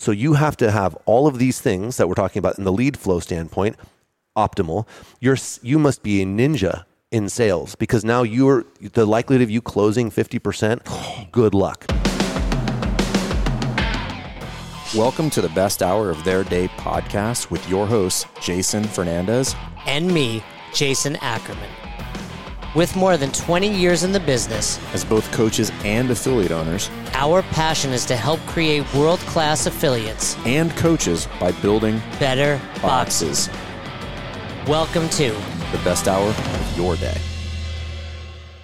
So you have to have all of these things that we're talking about in the lead flow standpoint optimal. You're you must be a ninja in sales because now you're the likelihood of you closing 50%, good luck. Welcome to the best hour of their day podcast with your hosts, Jason Fernandez and me, Jason Ackerman. With more than 20 years in the business, as both coaches and affiliate owners, our passion is to help create world class affiliates and coaches by building better boxes. Welcome to the best hour of your day.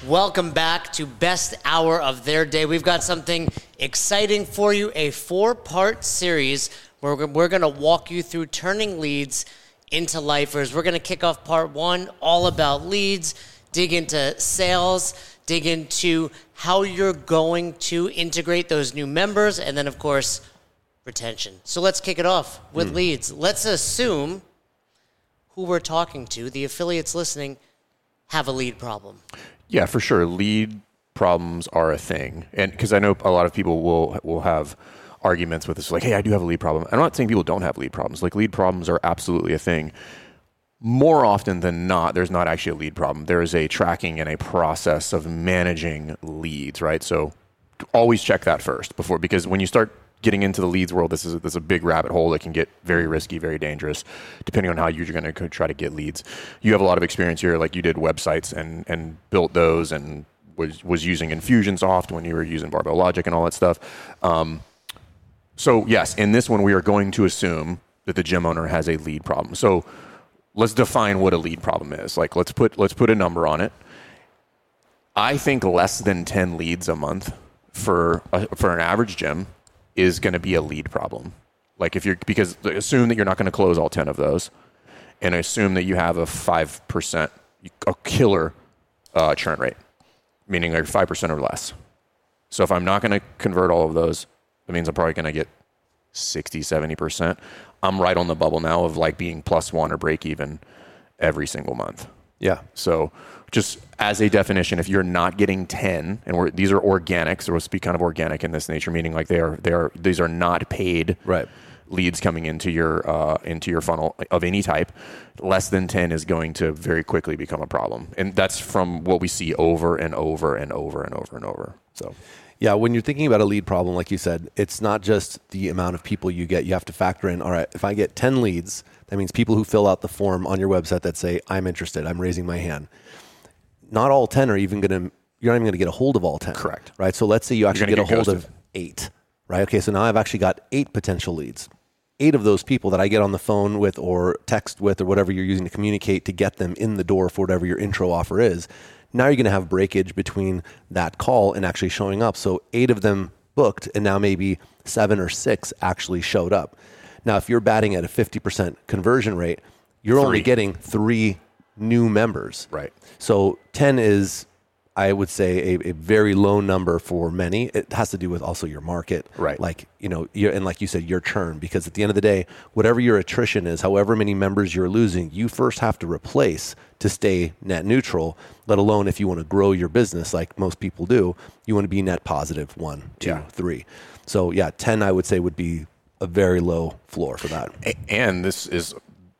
Welcome back to Best Hour of Their Day. We've got something exciting for you a four part series where we're going to walk you through turning leads into lifers. We're going to kick off part one, all about leads, dig into sales, dig into how you're going to integrate those new members, and then, of course, retention. So let's kick it off with mm. leads. Let's assume who we're talking to, the affiliates listening, have a lead problem. Yeah, for sure. Lead problems are a thing, and because I know a lot of people will will have arguments with this, like, "Hey, I do have a lead problem." I'm not saying people don't have lead problems. Like, lead problems are absolutely a thing. More often than not, there's not actually a lead problem. There is a tracking and a process of managing leads, right? So, always check that first before, because when you start getting into the leads world, this is a, this is a big rabbit hole that can get very risky, very dangerous, depending on how you're going to try to get leads. You have a lot of experience here, like you did websites and and built those, and was was using Infusionsoft when you were using Barbell Logic and all that stuff. Um, so yes, in this one, we are going to assume that the gym owner has a lead problem. So let's define what a lead problem is. Like let's put let's put a number on it. I think less than ten leads a month for a, for an average gym is going to be a lead problem. Like if you're because assume that you're not going to close all 10 of those and assume that you have a 5% a killer uh, churn rate, meaning like 5% or less. So if I'm not going to convert all of those, that means I'm probably going to get 60, 70%. I'm right on the bubble now of like being plus one or break even every single month. Yeah. So just as a definition, if you're not getting 10, and these are organic, so we'll speak kind of organic in this nature, meaning like they are, they are, these are not paid right. Leads coming into your, uh, into your funnel of any type. Less than 10 is going to very quickly become a problem. And that's from what we see over and over and over and over and over. So. Yeah, when you're thinking about a lead problem, like you said, it's not just the amount of people you get. You have to factor in, all right, if I get 10 leads, that means people who fill out the form on your website that say, I'm interested, I'm raising my hand not all 10 are even going to, you're not even going to get a hold of all 10. Correct. Right. So let's say you actually get, get, a hold ghosted. of eight, right? Okay. So now I've actually got eight potential leads. Eight of those people that I get on the phone with or text with or whatever you're using to communicate to get them in the door for whatever your intro offer is. Now you're going to have breakage between that call and actually showing up. So eight of them booked, and now maybe seven or six actually showed up. Now, if you're batting at a 50% conversion rate, you're three. only getting three new members. Right. So 10 is, I would say, a, a, very low number for many. It has to do with also your market. Right. Like, you know, and like you said, your churn, because at the end of the day, whatever your attrition is, however many members you're losing, you first have to replace to stay net neutral, let alone if you want to grow your business like most people do, you want to be net positive one, two, yeah. three. So yeah, 10 I would say would be a very low floor for that. And this is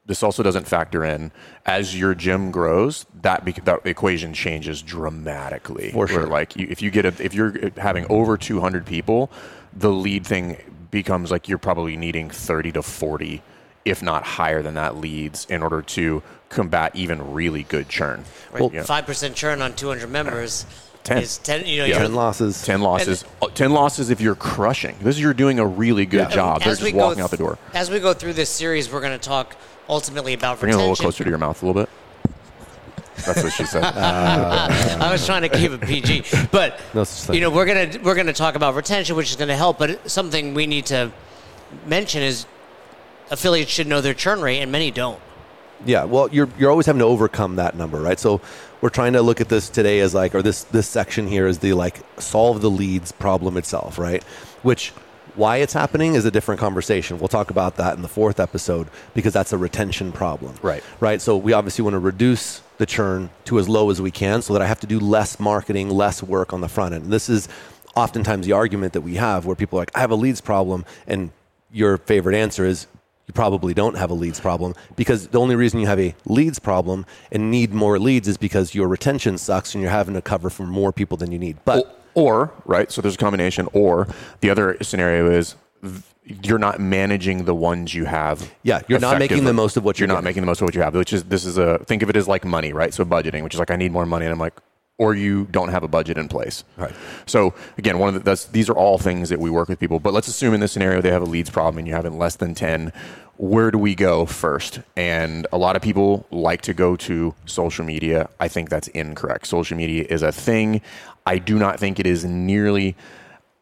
this also doesn't factor in. As your gym grows that be, that equation changes dramatically. For sure. like you, if you get a, if you're having over 200 people the lead thing becomes like you're probably needing 30 to 40 if not higher than that leads in order to combat even really good churn. Right. well, 5% churn on 200 members 10. Is 10, you know, yeah. 10 losses. 10 losses. And, uh, 10 losses if you're crushing. This is you're doing a really good yeah. job. They're just walking th- out the door. As we go through this series, we're going to talk ultimately about Bring retention. it a little closer to your mouth a little bit. That's what she said. Uh, I was trying to keep it PG, but no you know we're gonna we're gonna talk about retention, which is gonna help. But something we need to mention is affiliates should know their churn rate, and many don't. Yeah, well, you're you're always having to overcome that number, right? So we're trying to look at this today as like, or this this section here is the like solve the leads problem itself, right? Which why it's happening is a different conversation. We'll talk about that in the fourth episode because that's a retention problem. Right. Right. So we obviously want to reduce the churn to as low as we can so that I have to do less marketing, less work on the front end. And this is oftentimes the argument that we have where people are like, I have a leads problem. And your favorite answer is you probably don't have a leads problem because the only reason you have a leads problem and need more leads is because your retention sucks and you're having to cover for more people than you need. But or right so there's a combination or the other scenario is you're not managing the ones you have Yeah, you're not making the most of what you're not making the most of what you have which is this is a think of it as like money right? So budgeting which is like i need more money and i'm like or you don't have a budget in place Right. so again one of the these are all things that we work with people but let's assume in this scenario they have a leads problem and you have less than 10 where do we go first and a lot of people like to go to social media i think that's incorrect social media is a thing i do not think it is nearly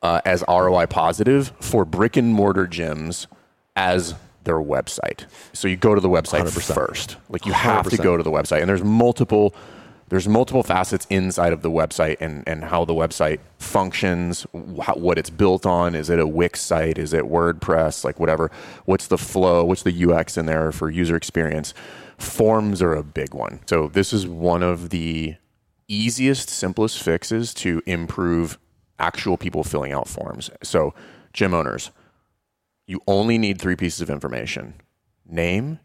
uh, as ROI positive for brick and mortar gyms as their website. So you go to the website 100%. first. Like you have to 100%. go to the website, and there's multiple there's multiple facets inside of the website and, and how the website functions, wh- what it's built on. Is it a Wix site? Is it WordPress? Like whatever. What's the flow? What's the UX in there for user experience? Forms are a big one. So this is one of the easiest, simplest fixes to improve actual people filling out forms. So, gym owners, you only need three pieces of information name,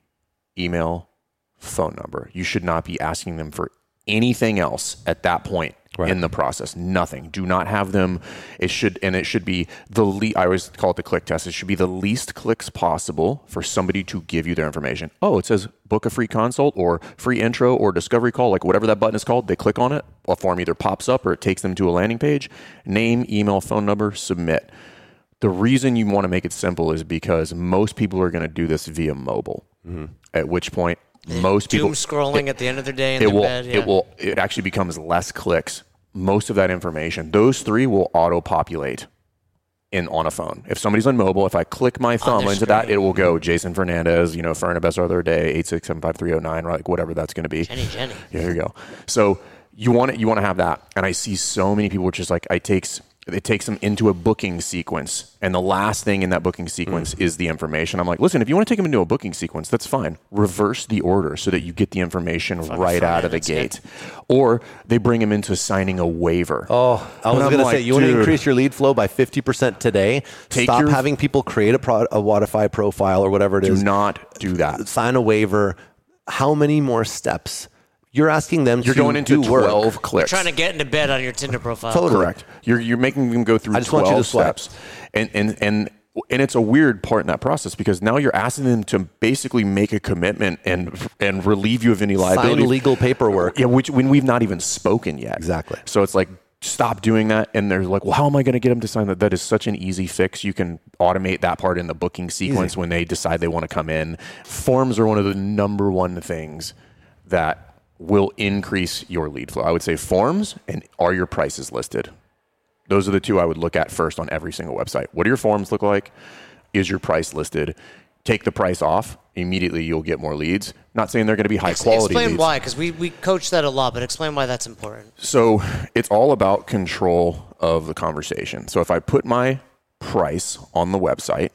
email, phone number. You should not be asking them for anything else at that point in the process. Nothing. Do not have them. It should, and it should be the least, I always call it the click test. It should be the least clicks possible for somebody to give you their information. Oh, it says book a free consult or free intro or discovery call, like whatever that button is called. They click on it. A form either pops up or it takes them to a landing page. Name, email, phone number, submit. The reason you want to make it simple is because most people are going to do this via mobile. Mm-hmm. At which point, most people Doom scrolling at the end of their day in it will bed. Yeah. it will it actually becomes less clicks. Most of that information, those three will auto populate in on a phone. If somebody's on mobile, if I click my thumb into that, it will go Jason Fernandez, you know, best other day, eight six seven five three zero nine, like whatever that's going to be. Jenny, Jenny. Yeah, here you go. So you want it, you want to have that, and I see so many people which is like I takes it takes them into a booking sequence, and the last thing in that booking sequence hmm. is the information. I'm like, listen, if you want to take them into a booking sequence, that's fine. Reverse the order so that you get the information right out of the gate, or they bring them into signing a waiver. Oh, I was going to like, say, you want to increase your lead flow by 50% today? Stop your- having people create a, pro, a Wodify profile or whatever it Do is. not do that. sign a waiver. How many more steps? You're asking them You're to going into do work. 12 clicks. You're trying to get into bed on your Tinder profile. Totally. Correct. You're you're making them go through I just want you to twelve steps, and and and and it's a weird part in that process because now you're asking them to basically make a commitment and and relieve you of any liability. Sign legal paperwork. Yeah, which when we've not even spoken yet. Exactly. So it's like stop doing that, and they're like, well, how am I going to get them to sign that? That is such an easy fix. You can automate that part in the booking sequence when they decide they want to come in. Forms are one of the number one things that will increase your lead flow. I would say forms and are your prices listed? Those are the two I would look at first on every single website. What do your forms look like? Is your price listed? Take the price off. Immediately, you'll get more leads. Not saying they're going to be high quality Explain leads. why, because we, we coach that a lot, but explain why that's important. So it's all about control of the conversation. So if I put my price on the website,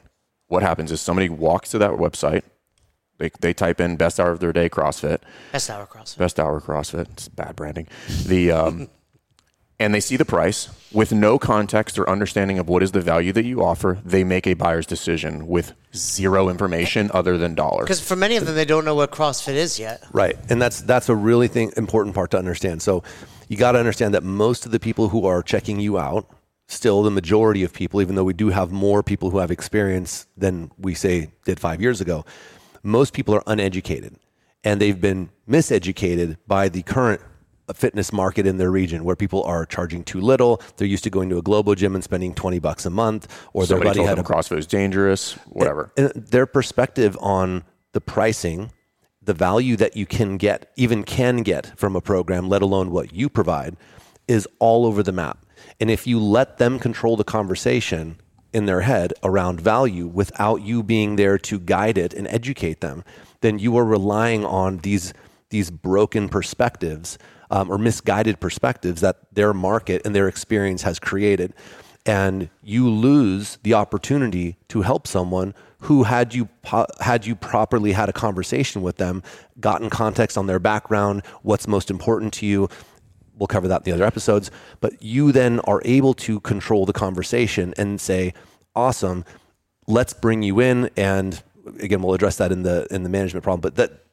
what happens is somebody walks to that website, they, they type in best hour of their day CrossFit, Best hour cross. best hour CrossFit. It's bad branding. The um, and they see the price with no context or understanding of what is the value that you offer. They make a buyer's decision with zero information other than dollars. Because for many of them, they don't know what CrossFit is yet. Right, and that's that's a really thing important part to understand. So you got to understand that most of the people who are checking you out, still the majority of people, even though we do have more people who have experience than we say did five years ago, most people are uneducated, and they've been miseducated by the current fitness market in their region where people are charging too little they're used to going to a global gym and spending 20 bucks a month or Somebody their buddy had a CrossFit is dangerous, whatever. and their perspective on the pricing, the value that you can get, even can get from a program, let alone what you provide, is all over the map. And if you let them control the conversation in their head around value without you being there to guide it and educate them, then you are relying on these these broken perspectives um, or misguided perspectives that their market and their experience has created. And you lose the opportunity to help someone who had you po- had you properly had a conversation with them gotten context on their background what's most important to you we'll cover that in the other episodes but you then are able to control the conversation and say awesome let's bring you in and again we'll address that in the in the management problem but that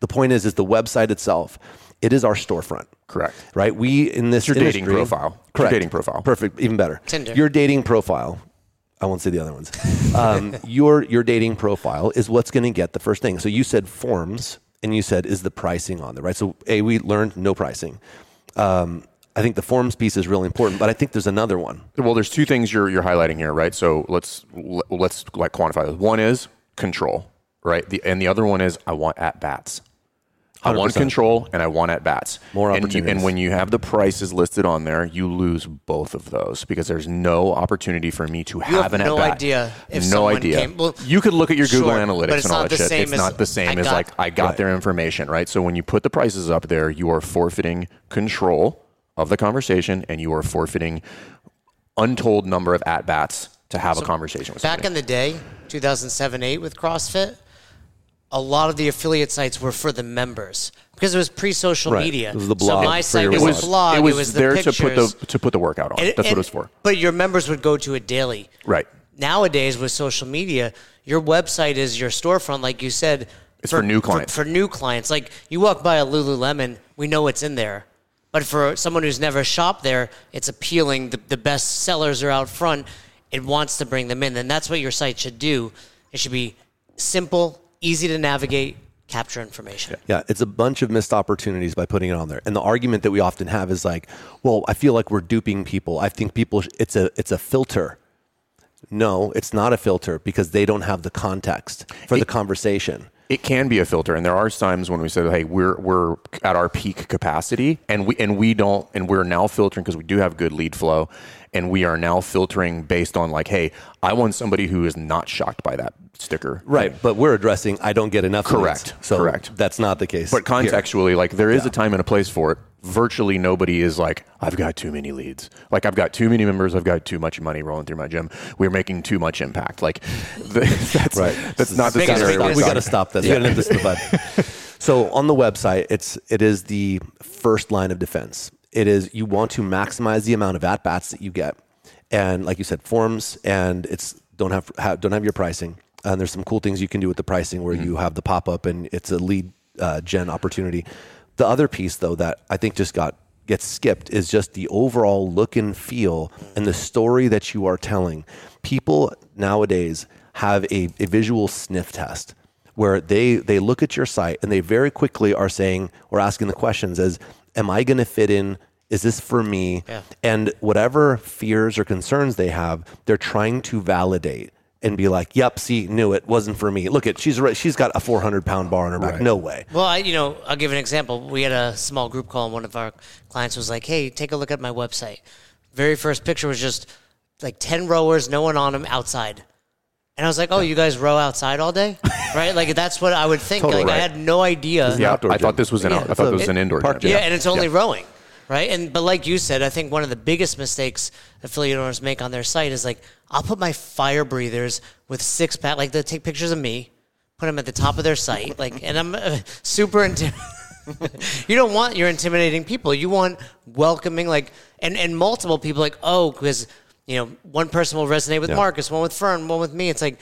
the point is is the website itself it is our storefront Correct. right we in this your dating profile. It's your correct dating profile. perfect even better Tinder. your dating profile I won't say the other ones. Um, your your dating profile is what's going to get the first thing. So you said forms, and you said is the pricing on there, right? So a we learned no pricing. Um, I think the forms piece is really important, but I think there's another one. Well, there's two things you're you're highlighting here, right? So let's let's like quantify this. One is control, right? The, and the other one is I want at bats. I want control and I want at bats. More and, you, and when you have the prices listed on there, you lose both of those because there's no opportunity for me to have, have an no at-bat. No idea if no idea. came- well, you could look at your Google sure, Analytics and all not that shit. It's as not the same I as got- like I got Right. their information, right? So when you put the prices up there, you are forfeiting control of the conversation and you are forfeiting untold number of at bats to have a conversation with Back somebody. in the day, 2007 8 with CrossFit, a lot of the affiliate sites were for the members because it was pre social Right. media. It was the blog So my site your was, it was, blog. it was, was there the to put the to put the workout on. And- That's what and- it was for. But your members would go to it daily. Right. Nowadays, with social media, your website is your storefront, like you said. It's for new clients. For, new clients, like you walk by a Lululemon, we know what's in there. But for someone who's never shopped there, it's appealing. The, the best sellers are out front. It wants to bring them in, and that's what your site should do. It should be simple, easy to navigate, capture information. Yeah, it's a bunch of missed opportunities by putting it on there. And the argument that we often have is like, well, I feel like we're duping people. I think people it's a it's a filter. No, it's not a filter because they don't have the context for the conversation. it can be a filter and there are times when we say hey we're we're at our peak capacity and we and we don't and we're now filtering because we do have good lead flow and we are now filtering based on like hey i want somebody who is not shocked by that sticker Right, but we're addressing I don't get enough Correct, leads. So correct. that's not the case. but here. contextually like there is a time and a place for it virtually nobody is like i've got too many leads like i've got too many members i've got too much money rolling through my gym we're making too much impact like that's Right. that's not the scenario weakness. we're got to stop this. We got to nip this in the bud. So on the website, it's it is the first line of defense. It is you want to maximize the amount of at bats that you get, and like you said, forms and it's don't have, have don't have your pricing. And there's some cool things you can do with the pricing where you have the pop up and it's a lead uh, gen opportunity. The other piece though that I think just got gets skipped is just the overall look and feel and the story that you are telling. People nowadays have a, a visual sniff test where they they look at your site and they very quickly are saying or asking the questions as am I going to fit in is this for me Yeah. and whatever fears or concerns they have they're trying to validate and be like yep see knew it wasn't for me look at she's right she's got a 400 pound bar on her back no way Well, I, you know, I'll give an example. We had a small group call, and one of our clients was like, "Hey, take a look at my website." Very first picture was just like ten rowers, no one on them, outside. And I was like, "Oh, you guys row outside all day, right?" Like that's what I would think. Totally like I had no idea. yeah outdoor i thought this was an Yeah. out, i thought It's this was an indoor park gym Yeah, and it's only rowing, right? And but like you said, I think one of the biggest mistakes affiliate owners make on their site is like, I'll put my fire breathers with six pack, like they take pictures of me, put them at the top of their site, like, and I'm uh, super intim- You don't want your intimidating people. You want welcoming, like, and and multiple people, like, oh, because you know, one person will resonate with Yeah. Marcus, one with Fern, one with me. It's like,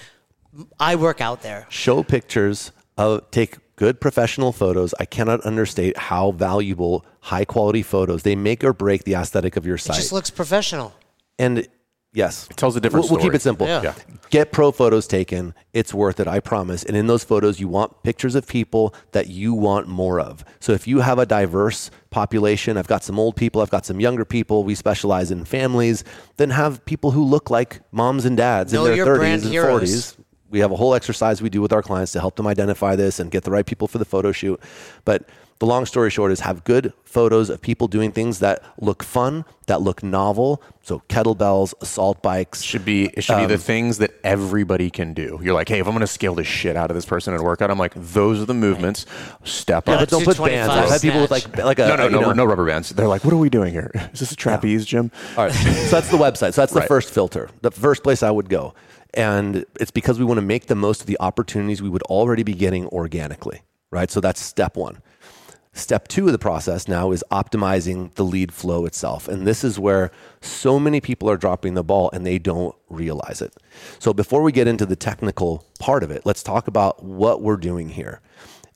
I work out there. show pictures of take good professional photos i cannot understate how valuable high quality photos they make or break the aesthetic of your It site just looks professional. and yes it tells a different we'll, we'll keep it simple Yeah. Yeah. get pro photos taken it's worth it i promise and in those photos you want pictures of people that you want more of so if you have a diverse population i've got some old people i've got some younger people we specialize in families then have people who look like moms and dads Know in their 30s and heroes. 40s we have a whole exercise we do with our clients to help them identify this and get the right people for the photo shoot. But the long story short is have good photos of people doing things that look fun, that look novel. So kettlebells, assault bikes. should be it should be Um, the things that everybody can do. You're like, hey, if I'm going to scale the shit out of this person in a workout, I'm like, those are the movements. Step Yeah, up. but don't put bands. 225 I've had people with like like a no, no, no, know- no rubber bands. They're like, what are we doing here? Is this a trapeze gym? All right. So that's the website. So that's the Right. first filter, the first place I would go. And it's because we want to make the most of the opportunities we would already be getting organically, right? So that's step one. Step two of the process now is optimizing the lead flow itself. And this is where so many people are dropping the ball and they don't realize it. So before we get into the technical part of it, let's talk about what we're doing here.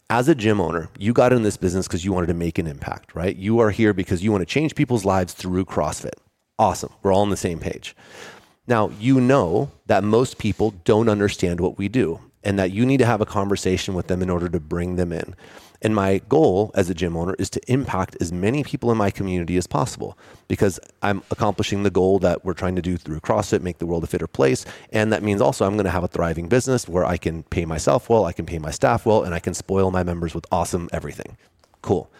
As a gym owner, you got in this business because you wanted to make an impact, right? You are here because you want to change people's lives through CrossFit. Awesome. We're all on the same page. Now, you know that most people don't understand what we do and that you need to have a conversation with them in order to bring them in. And my goal as a gym owner is to impact as many people in my community as possible because I'm accomplishing the goal that we're trying to do through CrossFit, make the world a fitter place. And that means also I'm going to have a thriving business where I can pay myself well, I can pay my staff well, and I can spoil my members with awesome everything. Cool.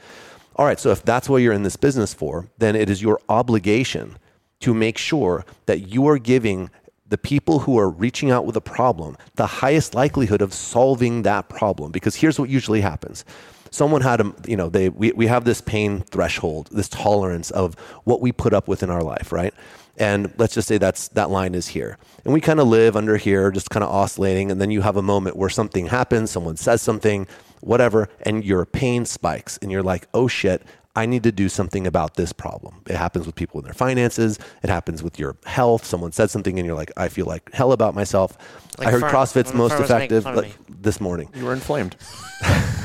All right, so if that's what you're in this business for, then it is your obligation to make sure that you are giving the people who are reaching out with a problem the highest likelihood of solving that problem. Because here's what usually happens. Someone had a you know they we, we have this pain threshold this tolerance of what we put up with in our life right? And let's just say that's that line is here. And we kind of live under here just kind of oscillating and then you have a moment where something happens someone says something whatever and your pain spikes and you're like oh shit I need to do something about this problem. It happens with people in their finances. It happens with your health. Someone said something and you're like, I feel like hell about myself. Like I heard Fern- CrossFit's most Fern was making effective like, this morning. You were inflamed.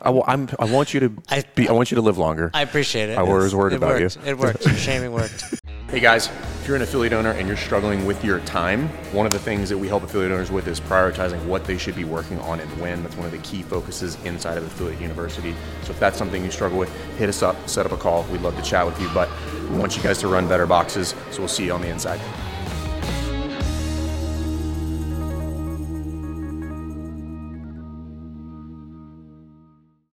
I, wa- I'm, I want you to I- be. I want you to live longer. I appreciate it. I was worried it about you. It worked. Shaming worked. Hey guys, if you're an affiliate owner and you're struggling with your time, one of the things that we help affiliate owners with is prioritizing what they should be working on and when. That's one of the key focuses inside of Affiliate University. So if that's something you struggle with, hit us up, set up a call. We'd love to chat with you, but we want you guys to run better boxes. So we'll see you on the inside.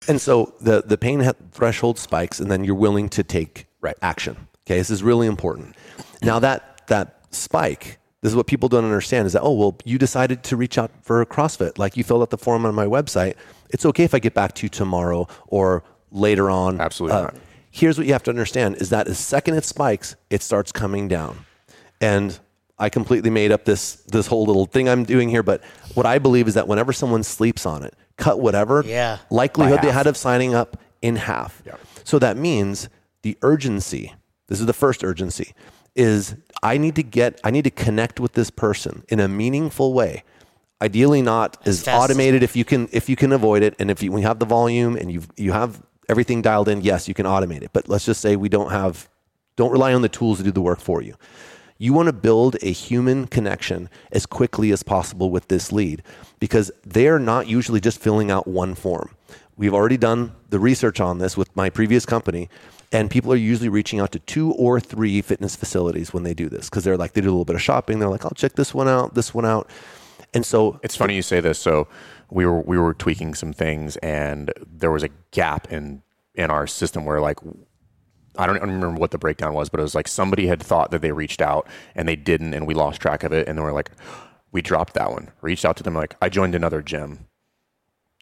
And so the, the pain threshold spikes, and then you're willing to take Right. action. Okay, this is really important. Now that that spike, this is what people don't understand is that oh well, you decided to reach out for CrossFit, like you filled out the form on my website. It's okay if I get back to you tomorrow or later on. Absolutely uh, not. Here's what you have to understand: is that the second it spikes, it starts coming down, and I completely made up this this whole little thing I'm doing here. But what I believe is that whenever someone sleeps on it, cut whatever Yeah. likelihood they had of signing up in half. Yeah. So that means the urgency, this is the first urgency, is I need to get, I need to connect with this person in a meaningful way. Ideally not as, fast as- automated if you can if you can avoid it and if you, we have the volume and you you have everything dialed in, yes, you can automate it. But let's just say we don't have don't rely on the tools to do the work for you. You want to build a human connection as quickly as possible with this lead because they're not usually just filling out one form. We've already done the research on this with my previous company, and people are usually reaching out to two or three fitness facilities when they do this because they're like, they do a little bit of shopping. They're like, I'll check this one out, this one out. And so It's funny you say this. So we were we were tweaking some things, and there was a gap in in our system where like I don't, I don't remember what the breakdown was, but it was like somebody had thought that they reached out and they didn't, and we lost track of it, and then we're like, we dropped that one. Reached out to them like I joined another gym.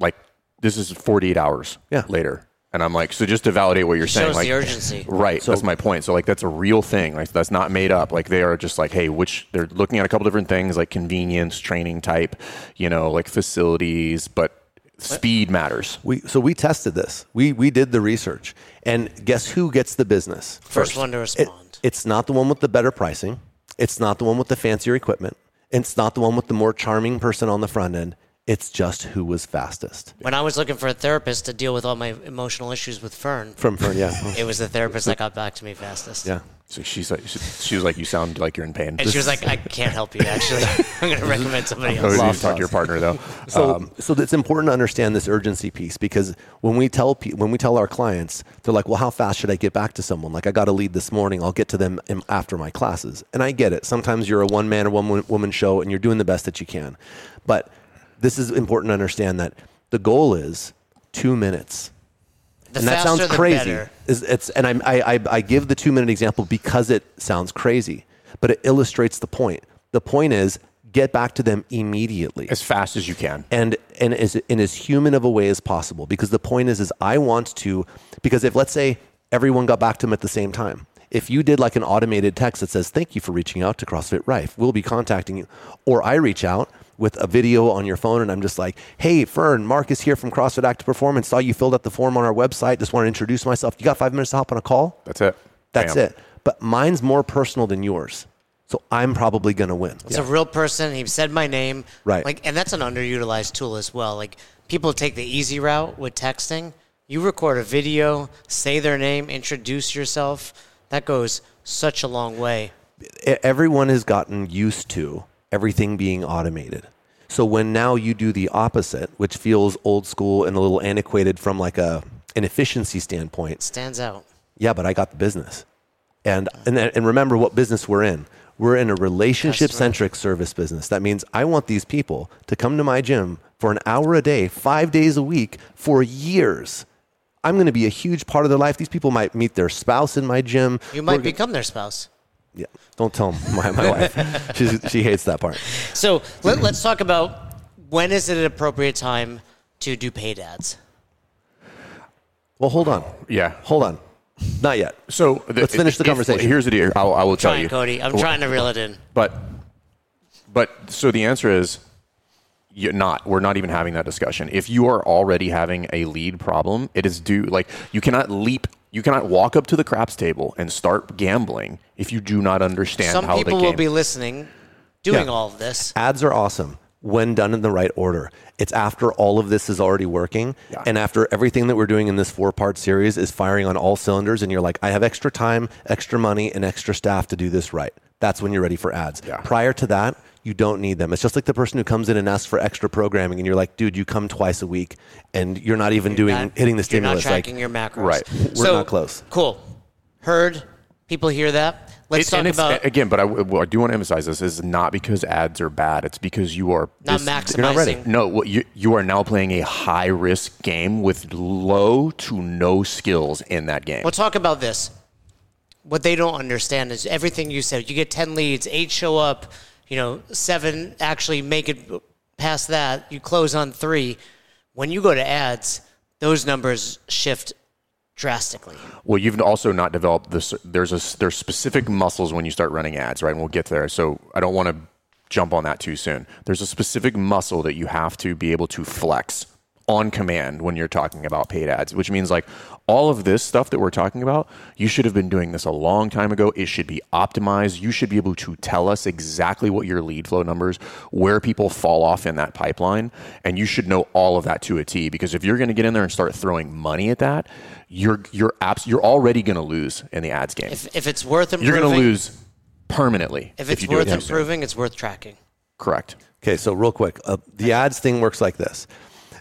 Like this is 48 hours Yeah. later, and I'm like, so just to validate what you're saying, Shows like the urgency. Right. that's my point. So like that's a real thing. Like that's not made up. Like they are just like, hey, which they're looking at a couple different things like convenience, training type, you know, like facilities, but speed matters. we so we tested this. We we did the research. And guess who gets the business? First one to It- respond. it's not the one with the better pricing. It's not the one with the fancier equipment. It's not the one with the more charming person on the front end. It's just who was fastest. when I was looking for a therapist to deal with all my emotional issues with Fern, From Fern, yeah. it was the therapist that got back to me fastest. yeah. So she's like, she, she was like, you sound like you're in pain. And she was like, I can't help you, actually. I'm going to recommend somebody Oh, else. you need Lost to talk to your partner though. So, Um, so it's important to understand this urgency piece because when we tell pe- when we tell our clients, they're like, "Well, how fast should I get back to someone? Like, I got a lead this morning. I'll get to them in, after my classes." And I get it. Sometimes you're a one man or one woman show, and you're doing the best that you can. But this is important to understand that the goal is two minutes. The and that sounds crazy. better. Is it's and I'm- I, I I give the two minute example because it sounds crazy, but it illustrates the point. The point is get back to them immediately as fast as you can. and and as in as human of a way as possible because the point is is I want to because if let's say everyone got back to them at the same time if you did like an automated text that says thank you for reaching out to CrossFit Rife we'll be contacting you or I reach out with a video on your phone and I'm just like, hey, Fern, Mark is here from CrossFit Active Performance. Saw you filled out the form on our website. Just want to introduce myself. You got five minutes to hop on a call? That's it. That's Bam. it. But mine's more personal than yours. So I'm probably going to win. It's a real person. He said my name. Right. Like, and that's an underutilized tool as well. Like, people take the easy route with texting. You record a video, say their name, introduce yourself. That goes such a long way. Everyone has gotten used to everything being automated. So when now you do the opposite, which feels old school and a little antiquated from like a an efficiency standpoint, Stands out. yeah, but I got the business. And and and remember what business we're in. We're in a relationship centric service business. That means I want these people to come to my gym for an hour a day, 5 days a week for years. I'm going to be a huge part of their life. These people might meet their spouse in my gym. You might We're become their spouse. Yeah, don't tell my, my wife. She's, she hates that part. So let, let's talk about when is it an appropriate time to do paid ads? Well, hold on. Yeah. Hold on. Not yet. So the- Let's finish the if- conversation. Here's the deal. I'll, I will tell Trying, you, Cody. I'm trying to reel it in. But, but so the answer is, you're not. We're not even having that discussion. If you are already having a lead problem, it is due. Like you cannot leap. You cannot walk up to the craps table and start gambling if you do not understand Some how people the game. Some people will be listening, doing Yeah. all of this. Ads are awesome when done in the right order. It's after all of this is already working Yeah. and after everything that we're doing in this four part series is firing on all cylinders and you're like, I have extra time, extra money, and extra staff to do this right. That's when you're ready for ads. Yeah. Prior to that, you don't need them. It's just like the person who comes in and asks for extra programming and you're like, dude, you come twice a week and you're not even doing Not- hitting the You're stimulus. not tracking like, your macros. Right. We're not close. Cool. Heard. People hear that. Let's It- talk and about again, but I, what I do want to emphasize this is not because ads are bad. It's because you are not this- maximizing. you're not ready. No, what you you are now playing a high risk game with low to no skills in that game. We'll talk about this. What they don't understand is everything you said. You get 10 leads, eight show up, you know, seven actually make it past that. You close on three. When you go to ads, those numbers shift drastically. Well, you've also not developed this. There's a there's specific muscles when you start running ads, right? And we'll get there. So I don't want to jump on that too soon. There's a specific muscle that you have to be able to flex on command when you're talking about paid ads, which means like all of this stuff that we're talking about, you should have been doing this a long time ago. It should be optimized. You should be able to tell us exactly what your lead flow numbers, where people fall off in that pipeline, and you should know all of that to a T. Because if you're going to get in there and start throwing money at that, you're you're abs- you're already going to lose in the ads game. If, if it's worth improving, you're going to lose permanently If it's you do worth it too soon. improving, it's worth tracking. Correct. Okay, so real quick, uh, the ads thing works like this.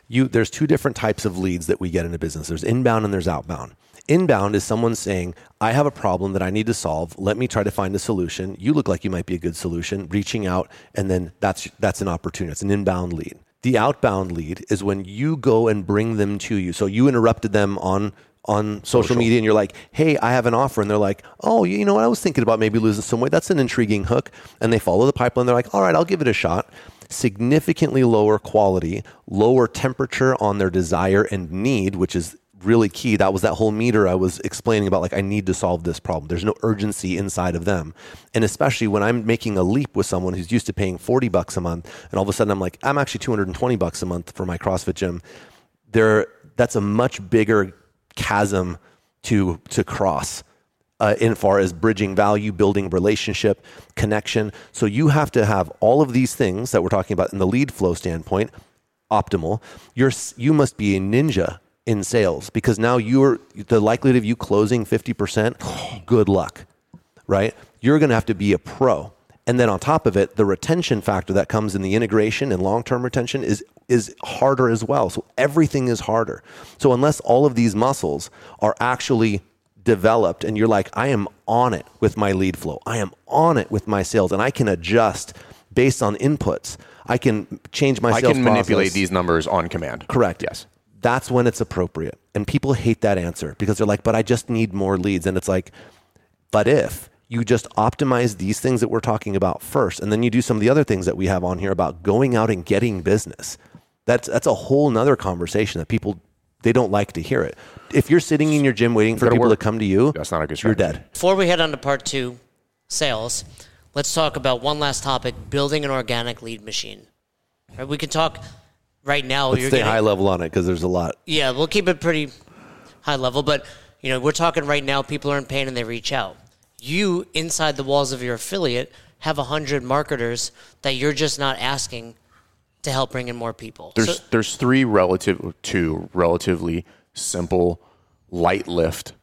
You there's two different types of leads that we get in a business. There's inbound and there's outbound. Inbound is someone saying, "I have a problem that I need to solve. Let me try to find a solution. You look like you might be a good solution." Reaching out and then that's that's an opportunity. It's an inbound lead. The outbound lead is when you go and bring them to you. So you interrupted them on on social, media and you're like, hey, I have an offer. And they're like, oh, you know what? I was thinking about maybe losing some weight. That's an intriguing hook. And they follow the pipeline. They're like, all right, I'll give it a shot. Significantly lower quality, lower temperature on their desire and need, which is really key. That was that whole meter I was explaining about like, I need to solve this problem. There's no urgency inside of them. And especially when I'm making a leap with someone who's used to paying 40 bucks a month, and all of a sudden I'm like, I'm actually 220 bucks a month for my CrossFit gym. There, that's a much bigger chasm to to cross uh, in far as bridging value, building relationship, connection. So you have to have all of these things that we're talking about in the lead flow standpoint optimal. You're you must be a ninja in sales because now you're the likelihood of you closing 50%, good luck. Right? You're going to have to be a pro. And then on top of it, the retention factor that comes in the integration and long-term retention is is harder as well. So everything is harder. So unless all of these muscles are actually developed and you're like, I am on it with my lead flow. I am on it with my sales and I can adjust based on inputs. I can change my I can manipulate process. these numbers on command. Correct. Yes. That's when it's appropriate. And people hate that answer because they're like, but I just need more leads. And it's like, but if you just optimize these things that we're talking about first, and then you do some of the other things that we have on here about going out and getting business, that's that's a whole nother conversation that people they don't like to hear it. If you're sitting in your gym waiting for people work. to come to you, That's not a good you're dead. Before we head on to part two, sales, let's talk about one last topic building an organic lead machine. Right? We can talk right now. Let's you're stay getting- high level on it because there's a lot. Yeah, we'll keep it pretty high level, but you know, we're talking right now. People are in pain and they reach out. You inside the walls of your affiliate have a hundred marketers that you're just not asking to help bring in more people. There's So- there's three relative two relatively simple light lift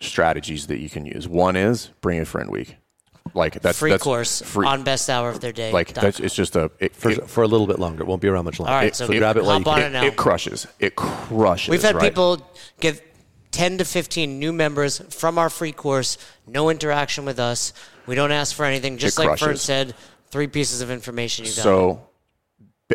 strategies that you can use. One is bring a friend week. Like that's free that's course free. on best hour of their day. like that's it's just a it, For, it, for a little bit longer. It won't be around much longer. All right, so, so grab it while you hop on can. it it crushes. It crushes. We've had right? people get 10 to 15 new members from our free course, no interaction with us. We don't ask for anything. Just It like Fern said, three pieces of information you got. So,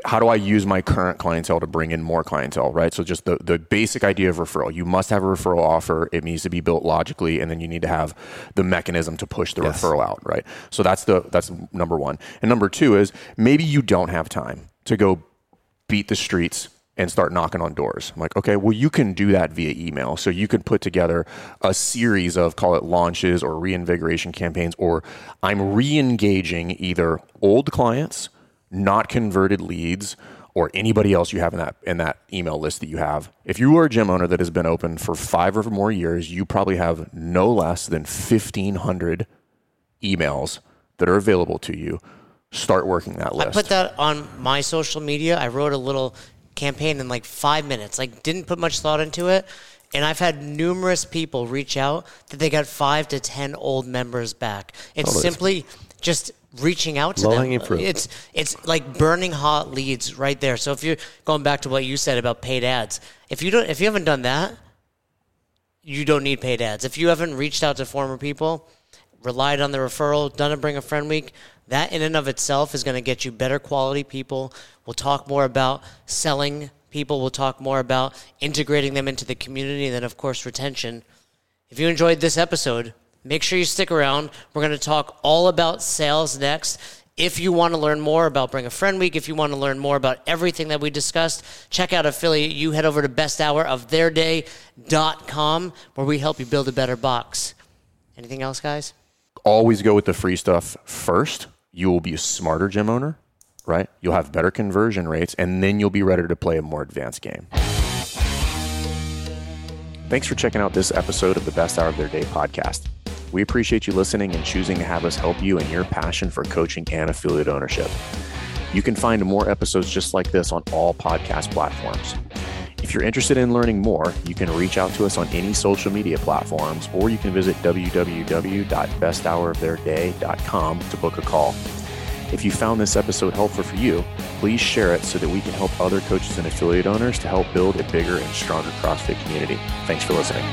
how do I use my current clientele to bring in more clientele, right? So, just the, the basic idea of referral. You must have a referral offer. It needs to be built logically, and then you need to have the mechanism to push the Yes. referral out, right? So that's the that's number one. And number two is maybe you don't have time to go beat the streets and start knocking on doors. I'm like, okay, well, you can do that via email. So you can put together a series of call it launches or reinvigoration campaigns, or I'm re engaging either old clients, not converted leads, or anybody else you have in that in that email list that you have. If you are a gym owner that has been open for five or more years, you probably have no less than fifteen hundred emails that are available to you. Start working that list. I put that on my social media. I wrote a little campaign in like five minutes. Like didn't put much thought into it. And I've had numerous people reach out that they got five to ten old members back. It's oh, Totally. simply just reaching out to Low-hanging them. fruit. It's it's like burning hot leads right there. So if you're going back to what you said about paid ads, if you don't if you haven't done that, you don't need paid ads. If you haven't reached out to former people, relied on the referral, done a bring a friend week, that in and of itself is going to get you better quality people. We'll talk more about selling people. We'll talk more about integrating them into the community, and then of course retention. If you enjoyed this episode, make sure you stick around. We're going to talk all about sales next. If you want to learn more about Bring a Friend Week, if you want to learn more about everything that we discussed, check out Affiliate. You head over to besthouroftheirday.com where we help you build a better box. Anything else, guys? Always go with the free stuff first. You will be a smarter gym owner, right? You'll have better conversion rates, and then you'll be ready to play a more advanced game. Thanks for checking out this episode of the Best Hour of Their Day podcast. We appreciate you listening and choosing to have us help you in your passion for coaching and affiliate ownership. You can find more episodes just like this on all podcast platforms. If you're interested in learning more, you can reach out to us on any social media platforms or you can visit www.besthouroftheirday.com to book a call. If you found this episode helpful for you, please share it so that we can help other coaches and affiliate owners to help build a bigger and stronger CrossFit community. Thanks for listening.